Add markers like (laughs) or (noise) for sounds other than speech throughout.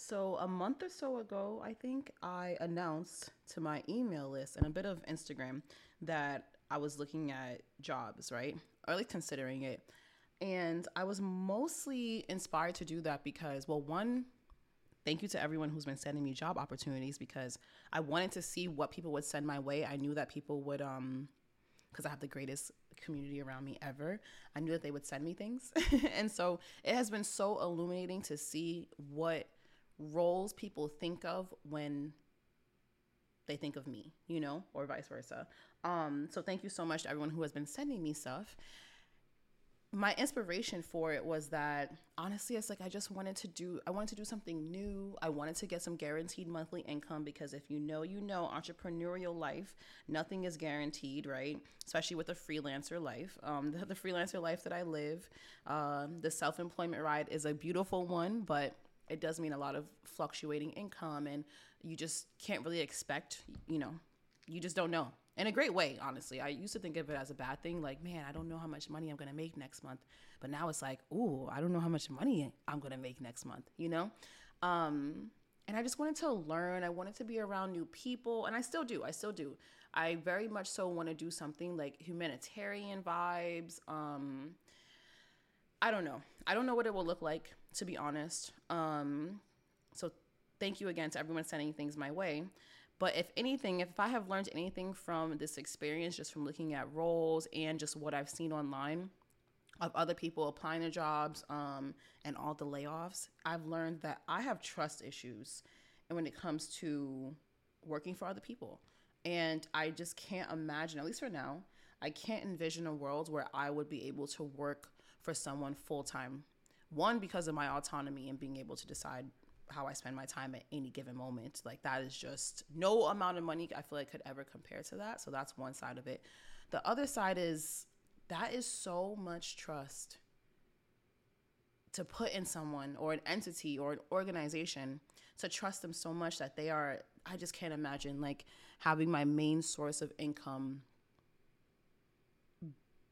So, a month or so ago, I think I announced to my email list and a bit of Instagram that I was looking at jobs, right? Or like considering it. And I was mostly inspired to do that because, well, one, thank you to everyone who's been sending me job opportunities because I wanted to see what people would send my way. I knew that people would, um, because I have the greatest community around me ever. I knew that they would send me things. (laughs) and so it has been so illuminating to see what roles people think of when they think of me, you know, or vice versa. Um, so thank you so much to everyone who has been sending me stuff. My inspiration for it was that honestly, it's like I just wanted to do I wanted to do something new. I wanted to get some guaranteed monthly income because if you know, you know, entrepreneurial life, nothing is guaranteed, right? Especially with a freelancer life. Um, the, the freelancer life that I live, um, the self employment ride is a beautiful one, but it does mean a lot of fluctuating income and you just can't really expect, you know, you just don't know. In a great way, honestly. I used to think of it as a bad thing, like, man, I don't know how much money I'm gonna make next month. But now it's like, ooh, I don't know how much money I'm gonna make next month, you know? Um, and I just wanted to learn. I wanted to be around new people, and I still do. I still do. I very much so want to do something like humanitarian vibes. Um, I don't know. I don't know what it will look like, to be honest. Um, so thank you again to everyone sending things my way. But if anything, if I have learned anything from this experience, just from looking at roles and just what I've seen online of other people applying to jobs um, and all the layoffs, I've learned that I have trust issues. And when it comes to working for other people, and I just can't imagine, at least for now, I can't envision a world where I would be able to work for someone full time. One, because of my autonomy and being able to decide how I spend my time at any given moment. Like that is just no amount of money I feel like could ever compare to that. So that's one side of it. The other side is that is so much trust to put in someone or an entity or an organization to trust them so much that they are I just can't imagine like having my main source of income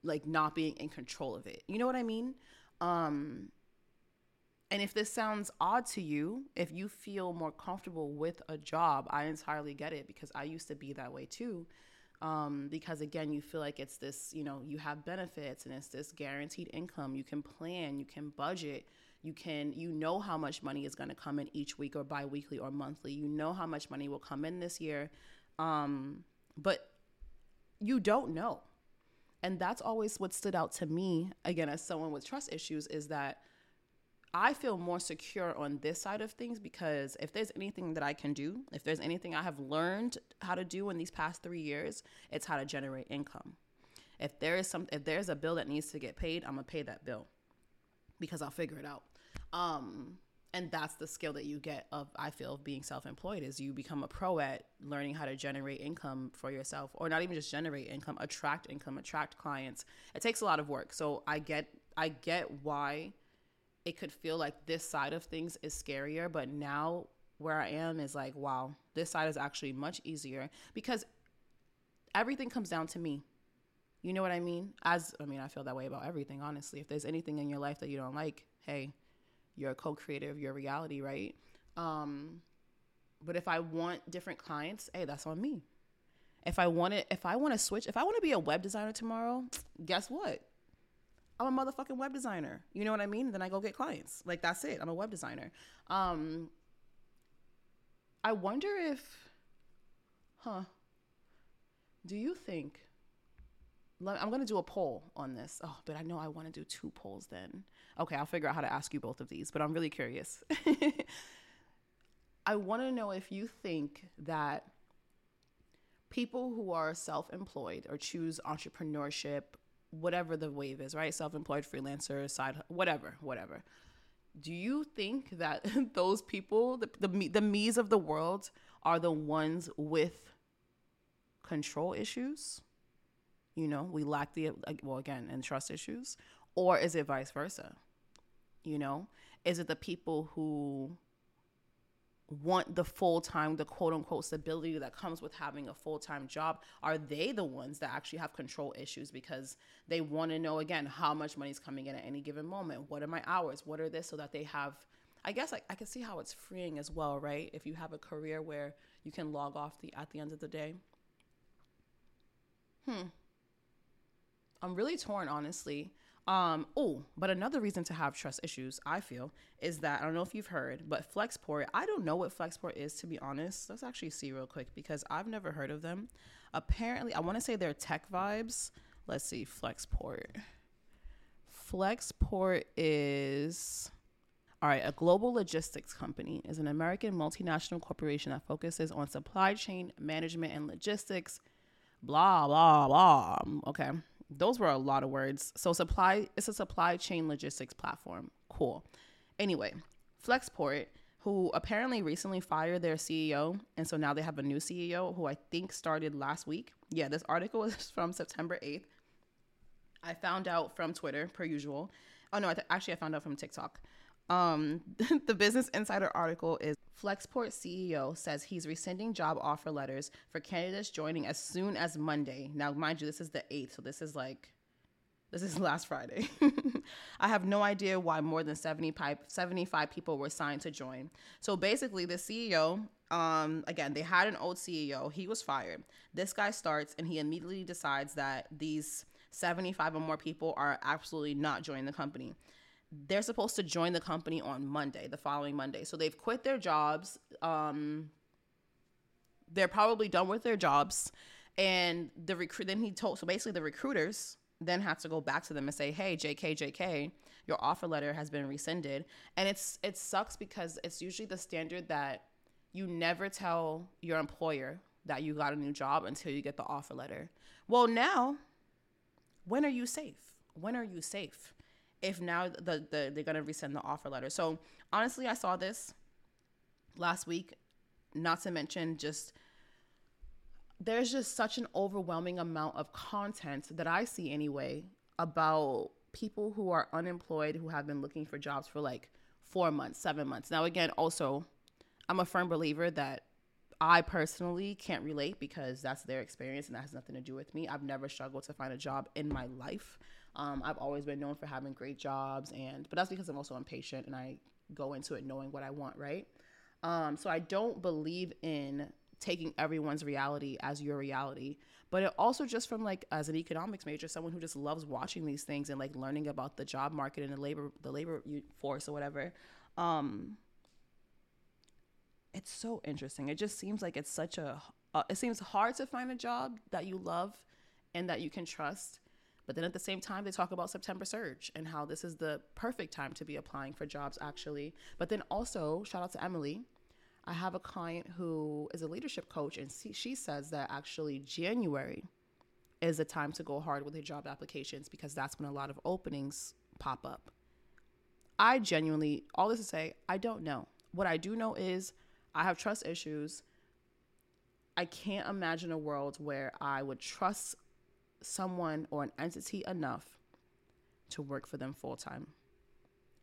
like not being in control of it. You know what I mean? Um and if this sounds odd to you, if you feel more comfortable with a job, I entirely get it because I used to be that way too. Um, because again, you feel like it's this, you know, you have benefits and it's this guaranteed income. You can plan, you can budget, you can, you know how much money is going to come in each week or biweekly or monthly. You know how much money will come in this year. Um, but you don't know. And that's always what stood out to me, again, as someone with trust issues, is that I feel more secure on this side of things because if there's anything that I can do, if there's anything I have learned how to do in these past three years, it's how to generate income. If there is some, if there's a bill that needs to get paid, I'm gonna pay that bill because I'll figure it out. Um, and that's the skill that you get of I feel of being self-employed is you become a pro at learning how to generate income for yourself, or not even just generate income, attract income, attract clients. It takes a lot of work. So I get, I get why it could feel like this side of things is scarier, but now where I am is like, wow, this side is actually much easier because everything comes down to me. You know what I mean? As I mean, I feel that way about everything, honestly. If there's anything in your life that you don't like, hey, you're a co-creator of your reality, right? Um, but if I want different clients, hey, that's on me. If I want it, if I want to switch, if I want to be a web designer tomorrow, guess what? I'm a motherfucking web designer. You know what I mean? Then I go get clients. Like that's it. I'm a web designer. Um I wonder if huh. Do you think I'm to do a poll on this. Oh, but I know I want to do two polls then. Okay, I'll figure out how to ask you both of these, but I'm really curious. (laughs) I want to know if you think that people who are self employed or choose entrepreneurship whatever the wave is, right? Self employed, freelancer, side, whatever, whatever. Do you think that (laughs) those people, the, the, the me's of the world, are the ones with control issues? You know, we lack the, well, again, and trust issues. Or is it vice versa? You know, is it the people who want the full time, the quote unquote stability that comes with having a full time job, are they the ones that actually have control issues because they want to know again how much money is coming in at any given moment? What are my hours? What are this so that they have, I guess I, I can see how it's freeing as well, right? If you have a career where you can log off the at the end of the day. Hmm. I'm really torn, honestly. Um, oh, but another reason to have trust issues, I feel, is that I don't know if you've heard, but Flexport, I don't know what Flexport is to be honest. Let's actually see real quick because I've never heard of them. Apparently, I want to say they're tech vibes. Let's see, Flexport. Flexport is all right, a global logistics company is an American multinational corporation that focuses on supply chain management and logistics. Blah blah blah. Okay those were a lot of words. So supply it's a supply chain logistics platform. Cool. Anyway, Flexport, who apparently recently fired their CEO, and so now they have a new CEO who I think started last week. Yeah, this article (laughs) is from September 8th. I found out from Twitter, per usual. Oh no, I th- actually I found out from TikTok. Um, (laughs) the Business Insider article is Flexport CEO says he's rescinding job offer letters for candidates joining as soon as Monday. Now, mind you, this is the 8th, so this is like this is (laughs) last Friday. (laughs) I have no idea why more than 75, 75 people were signed to join. So basically, the CEO, um, again, they had an old CEO. He was fired. This guy starts and he immediately decides that these 75 or more people are absolutely not joining the company they're supposed to join the company on Monday, the following Monday. So they've quit their jobs. Um, they're probably done with their jobs. And the recruit then he told so basically the recruiters then have to go back to them and say, Hey, JK, JK, your offer letter has been rescinded. And it's it sucks because it's usually the standard that you never tell your employer that you got a new job until you get the offer letter. Well, now, when are you safe? When are you safe? If now the, the they're gonna resend the offer letter. So honestly, I saw this last week. Not to mention just there's just such an overwhelming amount of content that I see anyway about people who are unemployed who have been looking for jobs for like four months, seven months. Now, again, also, I'm a firm believer that I personally can't relate because that's their experience and that has nothing to do with me. I've never struggled to find a job in my life. Um, I've always been known for having great jobs, and but that's because I'm also impatient and I go into it knowing what I want, right? Um, so I don't believe in taking everyone's reality as your reality, but it also just from like as an economics major, someone who just loves watching these things and like learning about the job market and the labor the labor force or whatever. Um, it's so interesting. It just seems like it's such a uh, it seems hard to find a job that you love and that you can trust but then at the same time, they talk about September surge and how this is the perfect time to be applying for jobs, actually. But then also, shout out to Emily. I have a client who is a leadership coach, and she says that actually January is the time to go hard with your job applications because that's when a lot of openings pop up. I genuinely, all this to say, I don't know. What I do know is I have trust issues. I can't imagine a world where I would trust someone or an entity enough to work for them full time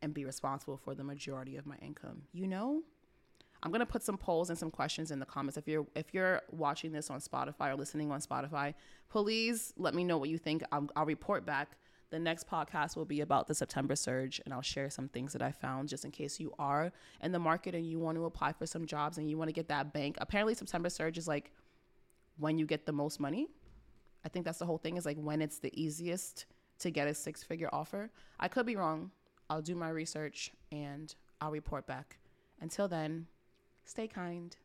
and be responsible for the majority of my income. You know? I'm gonna put some polls and some questions in the comments. If you're if you're watching this on Spotify or listening on Spotify, please let me know what you think. I'll, I'll report back. The next podcast will be about the September surge, and I'll share some things that I found just in case you are in the market and you want to apply for some jobs and you want to get that bank. Apparently, September surge is like when you get the most money. I think that's the whole thing is like when it's the easiest to get a six figure offer. I could be wrong. I'll do my research and I'll report back. Until then, stay kind.